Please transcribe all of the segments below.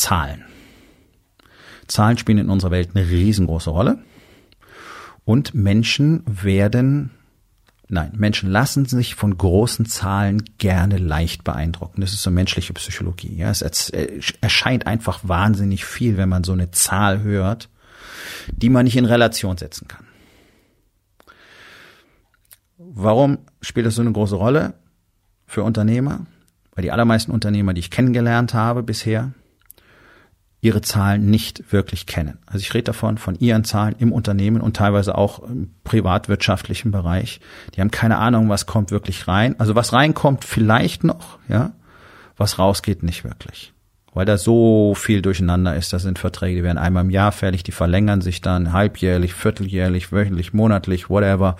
Zahlen. Zahlen spielen in unserer Welt eine riesengroße Rolle. Und Menschen werden, nein, Menschen lassen sich von großen Zahlen gerne leicht beeindrucken. Das ist so menschliche Psychologie. Ja, es erscheint einfach wahnsinnig viel, wenn man so eine Zahl hört, die man nicht in Relation setzen kann. Warum spielt das so eine große Rolle für Unternehmer? Weil die allermeisten Unternehmer, die ich kennengelernt habe bisher, ihre Zahlen nicht wirklich kennen. Also ich rede davon von ihren Zahlen im Unternehmen und teilweise auch im privatwirtschaftlichen Bereich. Die haben keine Ahnung, was kommt wirklich rein. Also was reinkommt vielleicht noch, ja. Was rausgeht nicht wirklich. Weil da so viel durcheinander ist. Das sind Verträge, die werden einmal im Jahr fertig, die verlängern sich dann halbjährlich, vierteljährlich, wöchentlich, monatlich, whatever.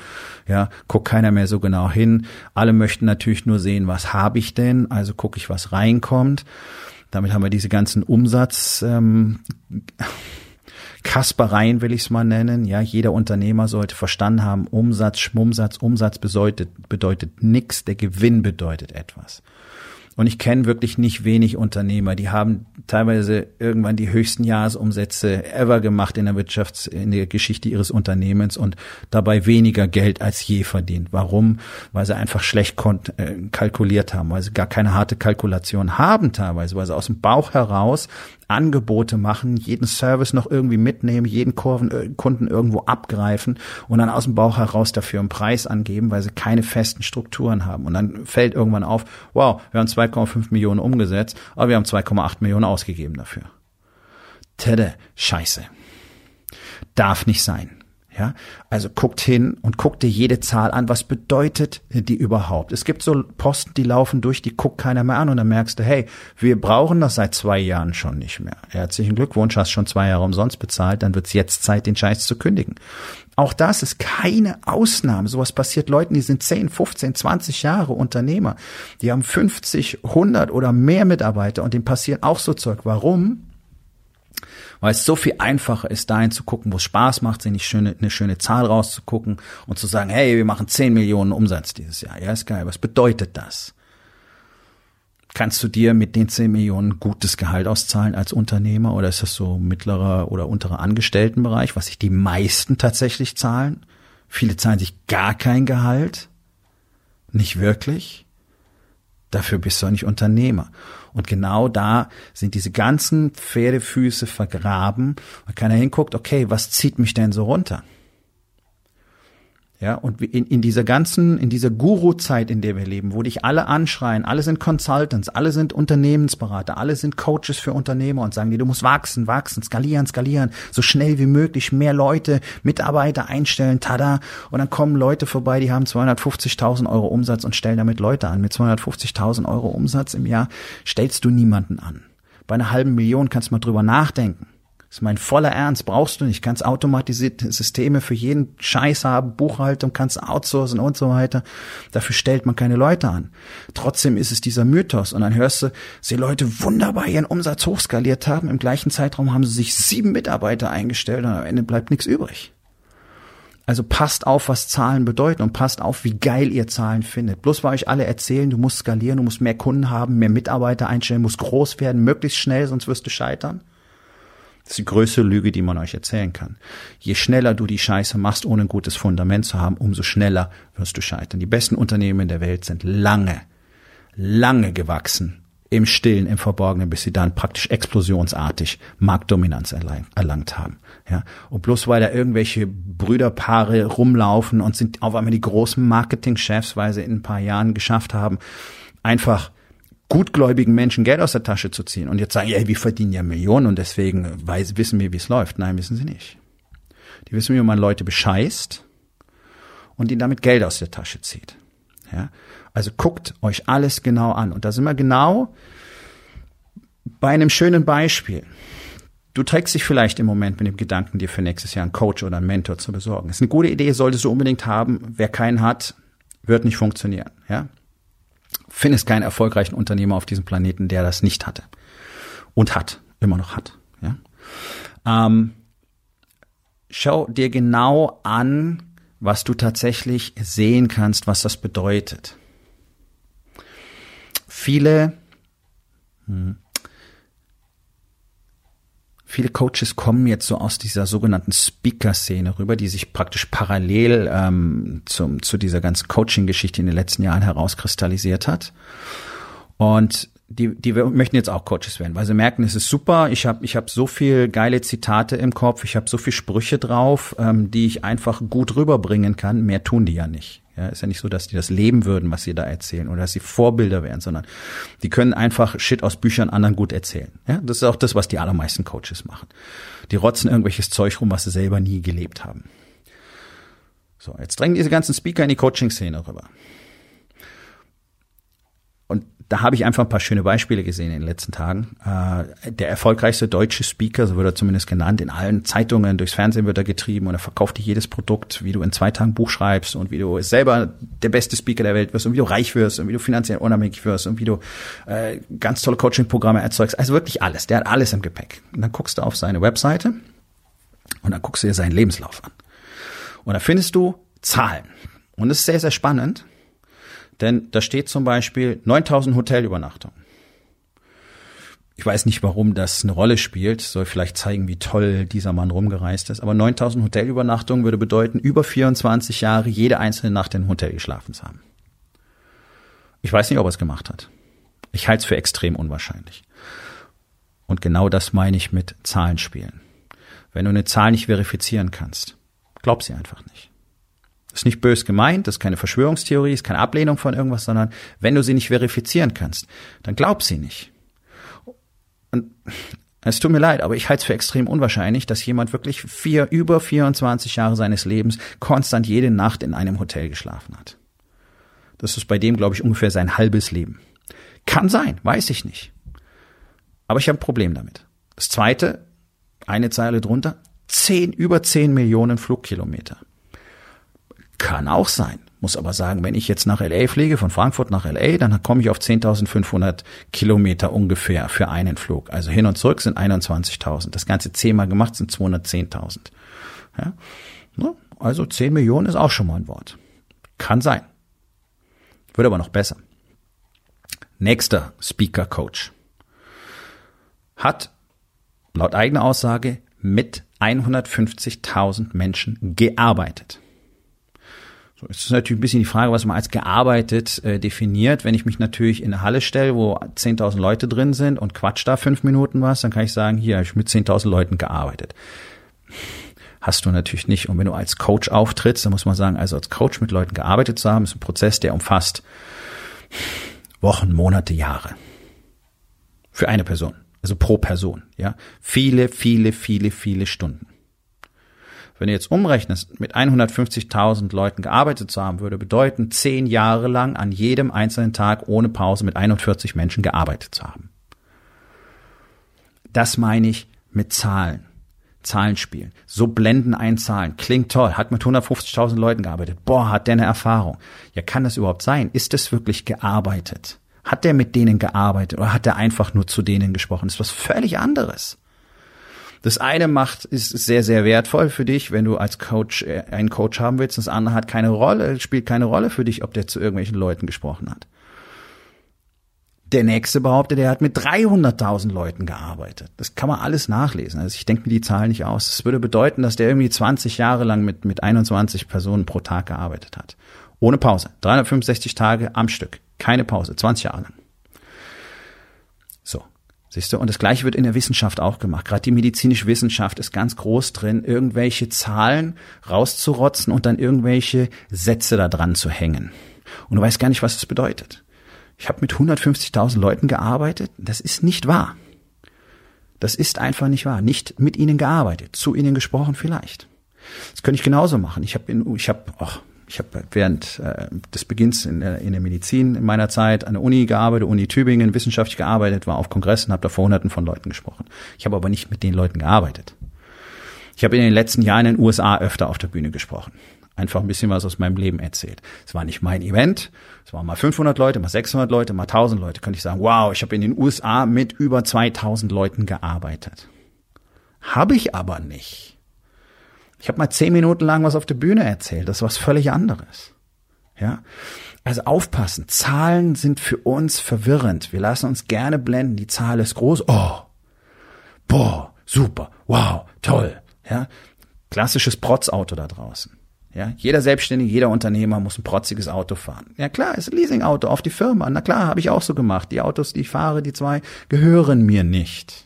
Ja, guckt keiner mehr so genau hin. Alle möchten natürlich nur sehen, was habe ich denn? Also gucke ich, was reinkommt. Damit haben wir diese ganzen Umsatz, ähm, Kaspereien will ich es mal nennen. Ja, jeder Unternehmer sollte verstanden haben, Umsatz, Schmumsatz, Umsatz bedeutet, bedeutet nichts, der Gewinn bedeutet etwas. Und ich kenne wirklich nicht wenig Unternehmer, die haben teilweise irgendwann die höchsten Jahresumsätze ever gemacht in der Wirtschafts-, in der Geschichte ihres Unternehmens und dabei weniger Geld als je verdient. Warum? Weil sie einfach schlecht äh, kalkuliert haben, weil sie gar keine harte Kalkulation haben teilweise, weil sie aus dem Bauch heraus Angebote machen, jeden Service noch irgendwie mitnehmen, jeden Kurven, äh, Kunden irgendwo abgreifen und dann aus dem Bauch heraus dafür einen Preis angeben, weil sie keine festen Strukturen haben. Und dann fällt irgendwann auf, wow, wir haben 2,5 Millionen umgesetzt, aber wir haben 2,8 Millionen ausgegeben dafür. Tede, scheiße. Darf nicht sein. Ja, also guckt hin und guckt dir jede Zahl an. Was bedeutet die überhaupt? Es gibt so Posten, die laufen durch, die guckt keiner mehr an und dann merkst du, hey, wir brauchen das seit zwei Jahren schon nicht mehr. Herzlichen Glückwunsch, hast schon zwei Jahre umsonst bezahlt, dann wird's jetzt Zeit, den Scheiß zu kündigen. Auch das ist keine Ausnahme. Sowas passiert Leuten, die sind 10, 15, 20 Jahre Unternehmer. Die haben 50, 100 oder mehr Mitarbeiter und denen passieren auch so Zeug. Warum? Weil es so viel einfacher ist, dahin zu gucken, wo es Spaß macht, sich nicht schöne, eine schöne Zahl rauszugucken und zu sagen, hey, wir machen 10 Millionen Umsatz dieses Jahr. Ja, ist geil. Was bedeutet das? Kannst du dir mit den 10 Millionen gutes Gehalt auszahlen als Unternehmer oder ist das so mittlerer oder unterer Angestelltenbereich, was sich die meisten tatsächlich zahlen? Viele zahlen sich gar kein Gehalt. Nicht wirklich. Dafür bist du auch nicht Unternehmer. Und genau da sind diese ganzen Pferdefüße vergraben, weil keiner hinguckt, okay, was zieht mich denn so runter? Ja, und in, in dieser ganzen, in dieser Guru-Zeit, in der wir leben, wo dich alle anschreien, alle sind Consultants, alle sind Unternehmensberater, alle sind Coaches für Unternehmer und sagen dir, du musst wachsen, wachsen, skalieren, skalieren, so schnell wie möglich, mehr Leute, Mitarbeiter einstellen, tada. Und dann kommen Leute vorbei, die haben 250.000 Euro Umsatz und stellen damit Leute an. Mit 250.000 Euro Umsatz im Jahr stellst du niemanden an. Bei einer halben Million kannst du mal drüber nachdenken. Das ist mein voller Ernst. Brauchst du nicht. Kannst automatisierte Systeme für jeden Scheiß haben, Buchhaltung, kannst outsourcen und so weiter. Dafür stellt man keine Leute an. Trotzdem ist es dieser Mythos. Und dann hörst du, die Leute wunderbar ihren Umsatz hochskaliert haben. Im gleichen Zeitraum haben sie sich sieben Mitarbeiter eingestellt und am Ende bleibt nichts übrig. Also passt auf, was Zahlen bedeuten und passt auf, wie geil ihr Zahlen findet. Bloß weil euch alle erzählen, du musst skalieren, du musst mehr Kunden haben, mehr Mitarbeiter einstellen, musst groß werden, möglichst schnell, sonst wirst du scheitern. Das ist die größte Lüge, die man euch erzählen kann. Je schneller du die Scheiße machst, ohne ein gutes Fundament zu haben, umso schneller wirst du scheitern. Die besten Unternehmen in der Welt sind lange, lange gewachsen, im Stillen, im Verborgenen, bis sie dann praktisch explosionsartig Marktdominanz erlangt haben. Ja, und bloß weil da irgendwelche Brüderpaare rumlaufen und sind auf einmal die großen Marketingchefs, weil sie in ein paar Jahren geschafft haben, einfach gutgläubigen Menschen Geld aus der Tasche zu ziehen und jetzt sagen, ja, wir verdienen ja Millionen und deswegen weiß, wissen wir, wie es läuft. Nein, wissen sie nicht. Die wissen, wie man Leute bescheißt und ihnen damit Geld aus der Tasche zieht. Ja? Also guckt euch alles genau an. Und da sind wir genau bei einem schönen Beispiel. Du trägst dich vielleicht im Moment mit dem Gedanken, dir für nächstes Jahr einen Coach oder einen Mentor zu besorgen. Das ist eine gute Idee, solltest du unbedingt haben. Wer keinen hat, wird nicht funktionieren. Ja? Findest keinen erfolgreichen Unternehmer auf diesem Planeten, der das nicht hatte. Und hat, immer noch hat. Ja? Ähm, schau dir genau an, was du tatsächlich sehen kannst, was das bedeutet. Viele, hm, viele Coaches kommen jetzt so aus dieser sogenannten Speaker-Szene rüber, die sich praktisch parallel ähm, zum, zu dieser ganzen Coaching-Geschichte in den letzten Jahren herauskristallisiert hat. Und die, die möchten jetzt auch Coaches werden, weil sie merken, es ist super, ich habe ich hab so viel geile Zitate im Kopf, ich habe so viel Sprüche drauf, ähm, die ich einfach gut rüberbringen kann. Mehr tun die ja nicht. Ja, ist ja nicht so, dass die das leben würden, was sie da erzählen, oder dass sie Vorbilder wären, sondern die können einfach Shit aus Büchern anderen gut erzählen. Ja, das ist auch das, was die allermeisten Coaches machen. Die rotzen irgendwelches Zeug rum, was sie selber nie gelebt haben. So, jetzt drängen diese ganzen Speaker in die Coaching-Szene rüber da habe ich einfach ein paar schöne Beispiele gesehen in den letzten Tagen. Äh, der erfolgreichste deutsche Speaker, so wird er zumindest genannt, in allen Zeitungen, durchs Fernsehen wird er getrieben und er verkauft dir jedes Produkt, wie du in zwei Tagen Buch schreibst und wie du selber der beste Speaker der Welt wirst und wie du reich wirst und wie du finanziell unabhängig wirst und wie du äh, ganz tolle Coaching-Programme erzeugst. Also wirklich alles. Der hat alles im Gepäck. Und dann guckst du auf seine Webseite und dann guckst du dir seinen Lebenslauf an. Und da findest du Zahlen. Und das ist sehr, sehr spannend denn da steht zum Beispiel 9000 Hotelübernachtungen. Ich weiß nicht, warum das eine Rolle spielt, soll vielleicht zeigen, wie toll dieser Mann rumgereist ist. Aber 9000 Hotelübernachtungen würde bedeuten, über 24 Jahre jede einzelne Nacht in einem Hotel geschlafen zu haben. Ich weiß nicht, ob er es gemacht hat. Ich halte es für extrem unwahrscheinlich. Und genau das meine ich mit Zahlenspielen. Wenn du eine Zahl nicht verifizieren kannst, glaub sie einfach nicht. Ist nicht bös gemeint, ist keine Verschwörungstheorie, ist keine Ablehnung von irgendwas, sondern wenn du sie nicht verifizieren kannst, dann glaub sie nicht. Und es tut mir leid, aber ich halte es für extrem unwahrscheinlich, dass jemand wirklich vier, über 24 Jahre seines Lebens konstant jede Nacht in einem Hotel geschlafen hat. Das ist bei dem, glaube ich, ungefähr sein halbes Leben. Kann sein, weiß ich nicht. Aber ich habe ein Problem damit. Das zweite, eine Zeile drunter, zehn, über zehn Millionen Flugkilometer. Kann auch sein. Muss aber sagen, wenn ich jetzt nach LA fliege, von Frankfurt nach LA, dann komme ich auf 10.500 Kilometer ungefähr für einen Flug. Also hin und zurück sind 21.000. Das Ganze zehnmal gemacht sind 210.000. Ja? Also 10 Millionen ist auch schon mal ein Wort. Kann sein. Wird aber noch besser. Nächster Speaker Coach hat laut eigener Aussage mit 150.000 Menschen gearbeitet. So, es ist natürlich ein bisschen die Frage, was man als gearbeitet äh, definiert. Wenn ich mich natürlich in eine Halle stelle, wo 10.000 Leute drin sind und quatsch da fünf Minuten was, dann kann ich sagen, hier habe ich mit 10.000 Leuten gearbeitet. Hast du natürlich nicht. Und wenn du als Coach auftrittst, dann muss man sagen, also als Coach mit Leuten gearbeitet zu haben, ist ein Prozess, der umfasst Wochen, Monate, Jahre. Für eine Person. Also pro Person, ja. Viele, viele, viele, viele Stunden. Wenn du jetzt umrechnest, mit 150.000 Leuten gearbeitet zu haben, würde bedeuten, zehn Jahre lang an jedem einzelnen Tag ohne Pause mit 41 Menschen gearbeitet zu haben. Das meine ich mit Zahlen. Zahlenspielen. So blenden ein Zahlen. Klingt toll. Hat mit 150.000 Leuten gearbeitet. Boah, hat der eine Erfahrung. Ja, kann das überhaupt sein? Ist es wirklich gearbeitet? Hat der mit denen gearbeitet oder hat er einfach nur zu denen gesprochen? Das ist was völlig anderes. Das eine macht, ist sehr, sehr wertvoll für dich, wenn du als Coach äh, einen Coach haben willst. Das andere hat keine Rolle, spielt keine Rolle für dich, ob der zu irgendwelchen Leuten gesprochen hat. Der nächste behauptet, er hat mit 300.000 Leuten gearbeitet. Das kann man alles nachlesen. Also ich denke mir die Zahl nicht aus. Das würde bedeuten, dass der irgendwie 20 Jahre lang mit, mit 21 Personen pro Tag gearbeitet hat. Ohne Pause. 365 Tage am Stück. Keine Pause. 20 Jahre lang. Siehst du? Und das Gleiche wird in der Wissenschaft auch gemacht. Gerade die medizinische Wissenschaft ist ganz groß drin, irgendwelche Zahlen rauszurotzen und dann irgendwelche Sätze da dran zu hängen. Und du weißt gar nicht, was das bedeutet. Ich habe mit 150.000 Leuten gearbeitet. Das ist nicht wahr. Das ist einfach nicht wahr. Nicht mit ihnen gearbeitet, zu ihnen gesprochen vielleicht. Das könnte ich genauso machen. Ich habe ich hab, Ich habe während äh, des Beginns in der, in der Medizin in meiner Zeit an der Uni gearbeitet, Uni Tübingen, wissenschaftlich gearbeitet, war auf Kongressen, habe da vor Hunderten von Leuten gesprochen. Ich habe aber nicht mit den Leuten gearbeitet. Ich habe in den letzten Jahren in den USA öfter auf der Bühne gesprochen. Einfach ein bisschen was aus meinem Leben erzählt. Es war nicht mein Event. Es waren mal 500 Leute, mal 600 Leute, mal 1000 Leute. Könnte ich sagen, wow, ich habe in den USA mit über 2000 Leuten gearbeitet. Habe ich aber nicht. Ich habe mal zehn Minuten lang was auf der Bühne erzählt. Das ist was völlig anderes. Ja. Also aufpassen. Zahlen sind für uns verwirrend. Wir lassen uns gerne blenden. Die Zahl ist groß. Oh. Boah. Super. Wow. Toll. Ja. Klassisches Protzauto da draußen. Ja, jeder Selbstständige, jeder Unternehmer muss ein protziges Auto fahren. Ja klar, ist ein Leasingauto auf die Firma. Na klar, habe ich auch so gemacht. Die Autos, die ich fahre, die zwei, gehören mir nicht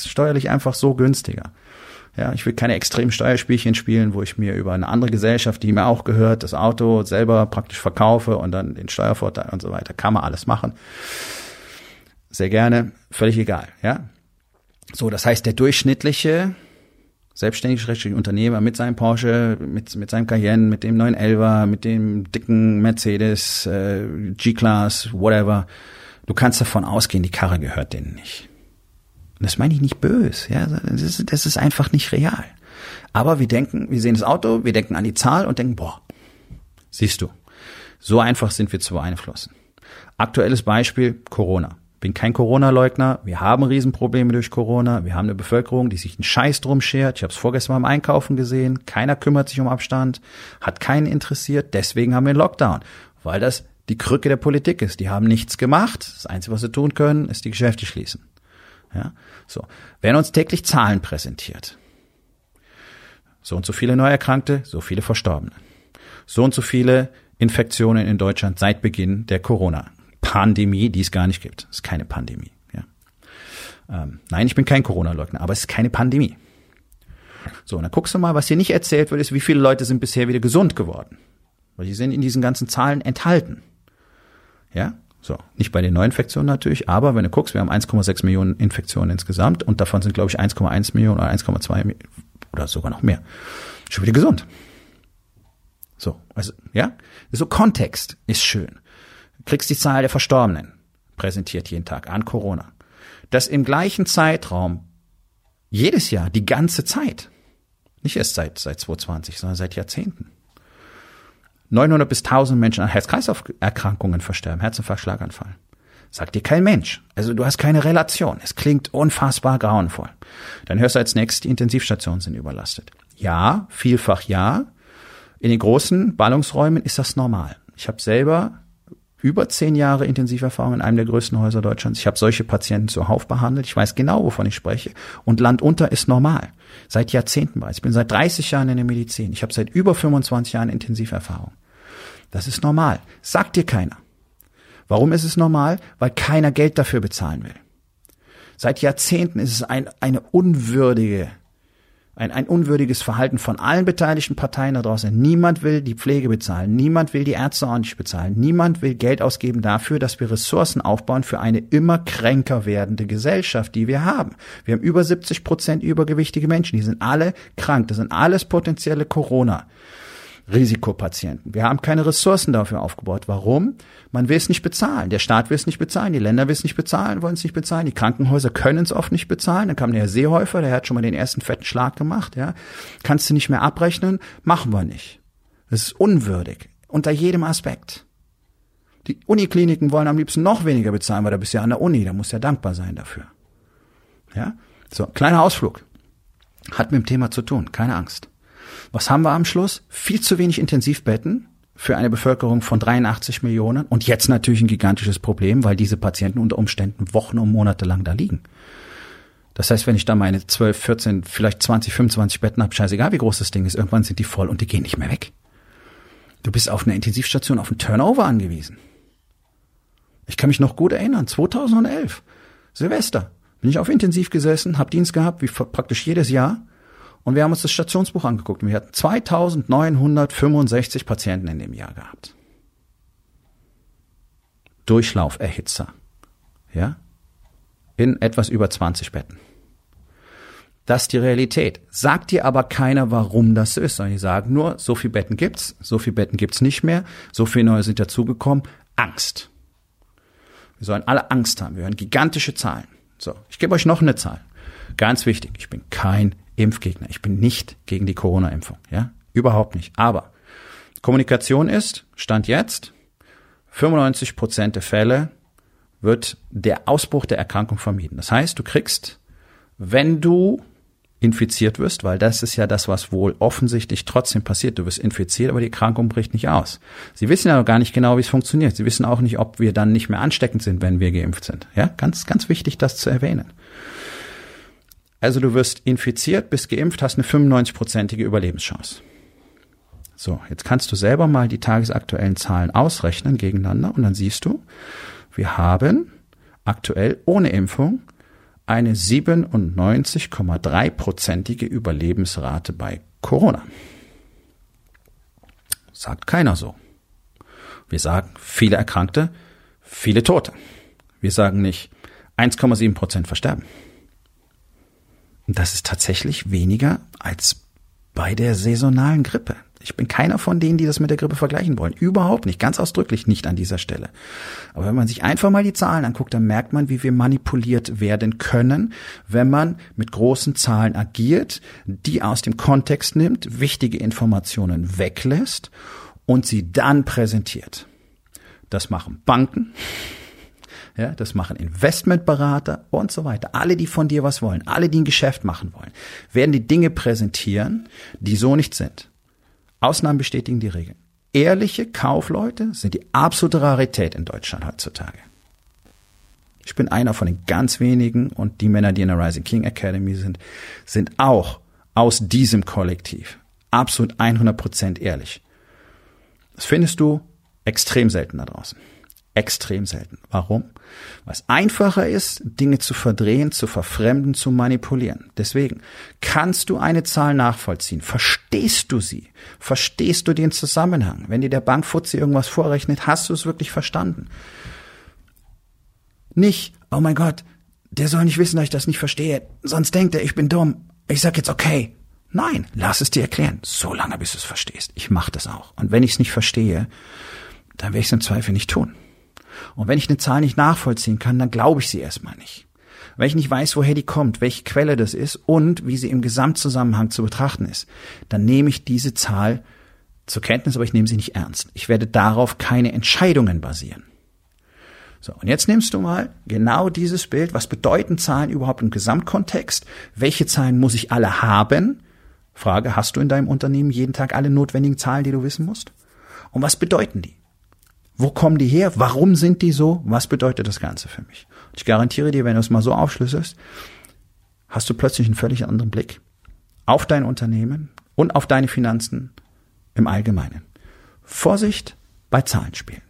ist steuerlich einfach so günstiger. Ja, ich will keine extremen Steuerspielchen spielen, wo ich mir über eine andere Gesellschaft, die mir auch gehört, das Auto selber praktisch verkaufe und dann den Steuervorteil und so weiter. Kann man alles machen. Sehr gerne, völlig egal, ja. So, das heißt, der durchschnittliche selbstständige Unternehmer mit seinem Porsche, mit, mit seinem Cayenne, mit dem 911er, mit dem dicken Mercedes, äh, G-Class, whatever. Du kannst davon ausgehen, die Karre gehört denen nicht. Und das meine ich nicht böse, ja, das ist, das ist einfach nicht real. Aber wir denken, wir sehen das Auto, wir denken an die Zahl und denken, boah, siehst du, so einfach sind wir zu beeinflussen. Aktuelles Beispiel, Corona. Bin kein Corona-Leugner. Wir haben Riesenprobleme durch Corona. Wir haben eine Bevölkerung, die sich einen Scheiß drum schert. Ich habe es vorgestern beim Einkaufen gesehen. Keiner kümmert sich um Abstand. Hat keinen interessiert. Deswegen haben wir einen Lockdown. Weil das die Krücke der Politik ist. Die haben nichts gemacht. Das Einzige, was sie tun können, ist die Geschäfte schließen. Ja, so. Werden uns täglich Zahlen präsentiert. So und so viele Neuerkrankte, so viele Verstorbene. So und so viele Infektionen in Deutschland seit Beginn der Corona-Pandemie, die es gar nicht gibt. Es ist keine Pandemie. Ja. Ähm, nein, ich bin kein Corona-Leugner, aber es ist keine Pandemie. So, und dann guckst du mal, was hier nicht erzählt wird, ist, wie viele Leute sind bisher wieder gesund geworden. Weil die sind in diesen ganzen Zahlen enthalten. Ja, so, nicht bei den Neuinfektionen natürlich, aber wenn du guckst, wir haben 1,6 Millionen Infektionen insgesamt und davon sind, glaube ich, 1,1 Millionen oder 1,2 oder sogar noch mehr schon wieder gesund. So, also, ja, so Kontext ist schön. Du kriegst die Zahl der Verstorbenen präsentiert jeden Tag an Corona. Das im gleichen Zeitraum jedes Jahr, die ganze Zeit, nicht erst seit, seit 2020, sondern seit Jahrzehnten, 900 bis 1000 Menschen an Herz-Kreislauf-Erkrankungen versterben, Herzinfarkt, Schlaganfall. Sagt dir kein Mensch. Also du hast keine Relation. Es klingt unfassbar grauenvoll. Dann hörst du als nächstes, die Intensivstationen sind überlastet. Ja, vielfach ja. In den großen Ballungsräumen ist das normal. Ich habe selber über zehn Jahre Intensiverfahrung in einem der größten Häuser Deutschlands. Ich habe solche Patienten zuhauf behandelt. Ich weiß genau, wovon ich spreche. Und Landunter ist normal. Seit Jahrzehnten bereits. Ich bin seit 30 Jahren in der Medizin. Ich habe seit über 25 Jahren Intensiverfahrung. Das ist normal. Sagt dir keiner. Warum ist es normal? Weil keiner Geld dafür bezahlen will. Seit Jahrzehnten ist es ein, eine unwürdige, ein, ein unwürdiges Verhalten von allen beteiligten Parteien da draußen. Niemand will die Pflege bezahlen. Niemand will die Ärzte ordentlich bezahlen. Niemand will Geld ausgeben dafür, dass wir Ressourcen aufbauen für eine immer kränker werdende Gesellschaft, die wir haben. Wir haben über 70 Prozent übergewichtige Menschen. Die sind alle krank. Das sind alles potenzielle Corona. Risikopatienten. Wir haben keine Ressourcen dafür aufgebaut. Warum? Man will es nicht bezahlen. Der Staat will es nicht bezahlen. Die Länder will es nicht bezahlen, wollen es nicht bezahlen. Die Krankenhäuser können es oft nicht bezahlen. Dann kam der Herr Seehäufer, der hat schon mal den ersten fetten Schlag gemacht. Ja, Kannst du nicht mehr abrechnen? Machen wir nicht. Das ist unwürdig. Unter jedem Aspekt. Die Unikliniken wollen am liebsten noch weniger bezahlen, weil da bist ja an der Uni. Da musst du ja dankbar sein dafür. Ja? So, kleiner Ausflug. Hat mit dem Thema zu tun. Keine Angst. Was haben wir am Schluss? Viel zu wenig Intensivbetten für eine Bevölkerung von 83 Millionen und jetzt natürlich ein gigantisches Problem, weil diese Patienten unter Umständen Wochen und Monate lang da liegen. Das heißt, wenn ich da meine 12, 14, vielleicht 20, 25 Betten habe, scheißegal wie groß das Ding ist, irgendwann sind die voll und die gehen nicht mehr weg. Du bist auf einer Intensivstation auf einen Turnover angewiesen. Ich kann mich noch gut erinnern, 2011, Silvester, bin ich auf Intensiv gesessen, habe Dienst gehabt, wie praktisch jedes Jahr und wir haben uns das Stationsbuch angeguckt wir hatten 2965 Patienten in dem Jahr gehabt. Durchlauferhitzer. Ja? In etwas über 20 Betten. Das ist die Realität. Sagt dir aber keiner, warum das so ist, sondern die sagen nur, so viel Betten gibt's, so viel Betten gibt's nicht mehr, so viele neue sind dazugekommen. Angst. Wir sollen alle Angst haben. Wir hören gigantische Zahlen. So, ich gebe euch noch eine Zahl. Ganz wichtig, ich bin kein Impfgegner. Ich bin nicht gegen die Corona-Impfung. Ja, überhaupt nicht. Aber Kommunikation ist, Stand jetzt, 95 Prozent der Fälle wird der Ausbruch der Erkrankung vermieden. Das heißt, du kriegst, wenn du infiziert wirst, weil das ist ja das, was wohl offensichtlich trotzdem passiert. Du wirst infiziert, aber die Erkrankung bricht nicht aus. Sie wissen ja noch gar nicht genau, wie es funktioniert. Sie wissen auch nicht, ob wir dann nicht mehr ansteckend sind, wenn wir geimpft sind. Ja, ganz, ganz wichtig, das zu erwähnen. Also du wirst infiziert, bist geimpft, hast eine 95-prozentige Überlebenschance. So, jetzt kannst du selber mal die tagesaktuellen Zahlen ausrechnen gegeneinander und dann siehst du, wir haben aktuell ohne Impfung eine 97,3-prozentige Überlebensrate bei Corona. Sagt keiner so. Wir sagen viele Erkrankte, viele Tote. Wir sagen nicht 1,7 Prozent versterben. Und das ist tatsächlich weniger als bei der saisonalen Grippe. Ich bin keiner von denen, die das mit der Grippe vergleichen wollen. Überhaupt nicht, ganz ausdrücklich nicht an dieser Stelle. Aber wenn man sich einfach mal die Zahlen anguckt, dann merkt man, wie wir manipuliert werden können, wenn man mit großen Zahlen agiert, die aus dem Kontext nimmt, wichtige Informationen weglässt und sie dann präsentiert. Das machen Banken, ja, das machen Investmentberater und so weiter. Alle, die von dir was wollen, alle, die ein Geschäft machen wollen, werden die Dinge präsentieren, die so nicht sind. Ausnahmen bestätigen die Regeln. Ehrliche Kaufleute sind die absolute Rarität in Deutschland heutzutage. Ich bin einer von den ganz wenigen und die Männer, die in der Rising King Academy sind, sind auch aus diesem Kollektiv. Absolut 100% ehrlich. Das findest du extrem selten da draußen. Extrem selten. Warum? Weil es einfacher ist, Dinge zu verdrehen, zu verfremden, zu manipulieren. Deswegen kannst du eine Zahl nachvollziehen. Verstehst du sie? Verstehst du den Zusammenhang? Wenn dir der Bankfutzi irgendwas vorrechnet, hast du es wirklich verstanden? Nicht, oh mein Gott, der soll nicht wissen, dass ich das nicht verstehe, sonst denkt er, ich bin dumm. Ich sag jetzt okay. Nein, lass es dir erklären, so lange bis du es verstehst. Ich mache das auch. Und wenn ich es nicht verstehe, dann werde ich es im Zweifel nicht tun. Und wenn ich eine Zahl nicht nachvollziehen kann, dann glaube ich sie erstmal nicht. Wenn ich nicht weiß, woher die kommt, welche Quelle das ist und wie sie im Gesamtzusammenhang zu betrachten ist, dann nehme ich diese Zahl zur Kenntnis, aber ich nehme sie nicht ernst. Ich werde darauf keine Entscheidungen basieren. So, und jetzt nimmst du mal genau dieses Bild. Was bedeuten Zahlen überhaupt im Gesamtkontext? Welche Zahlen muss ich alle haben? Frage, hast du in deinem Unternehmen jeden Tag alle notwendigen Zahlen, die du wissen musst? Und was bedeuten die? Wo kommen die her? Warum sind die so? Was bedeutet das Ganze für mich? Und ich garantiere dir, wenn du es mal so aufschlüsselst, hast du plötzlich einen völlig anderen Blick auf dein Unternehmen und auf deine Finanzen im Allgemeinen. Vorsicht bei Zahlenspielen.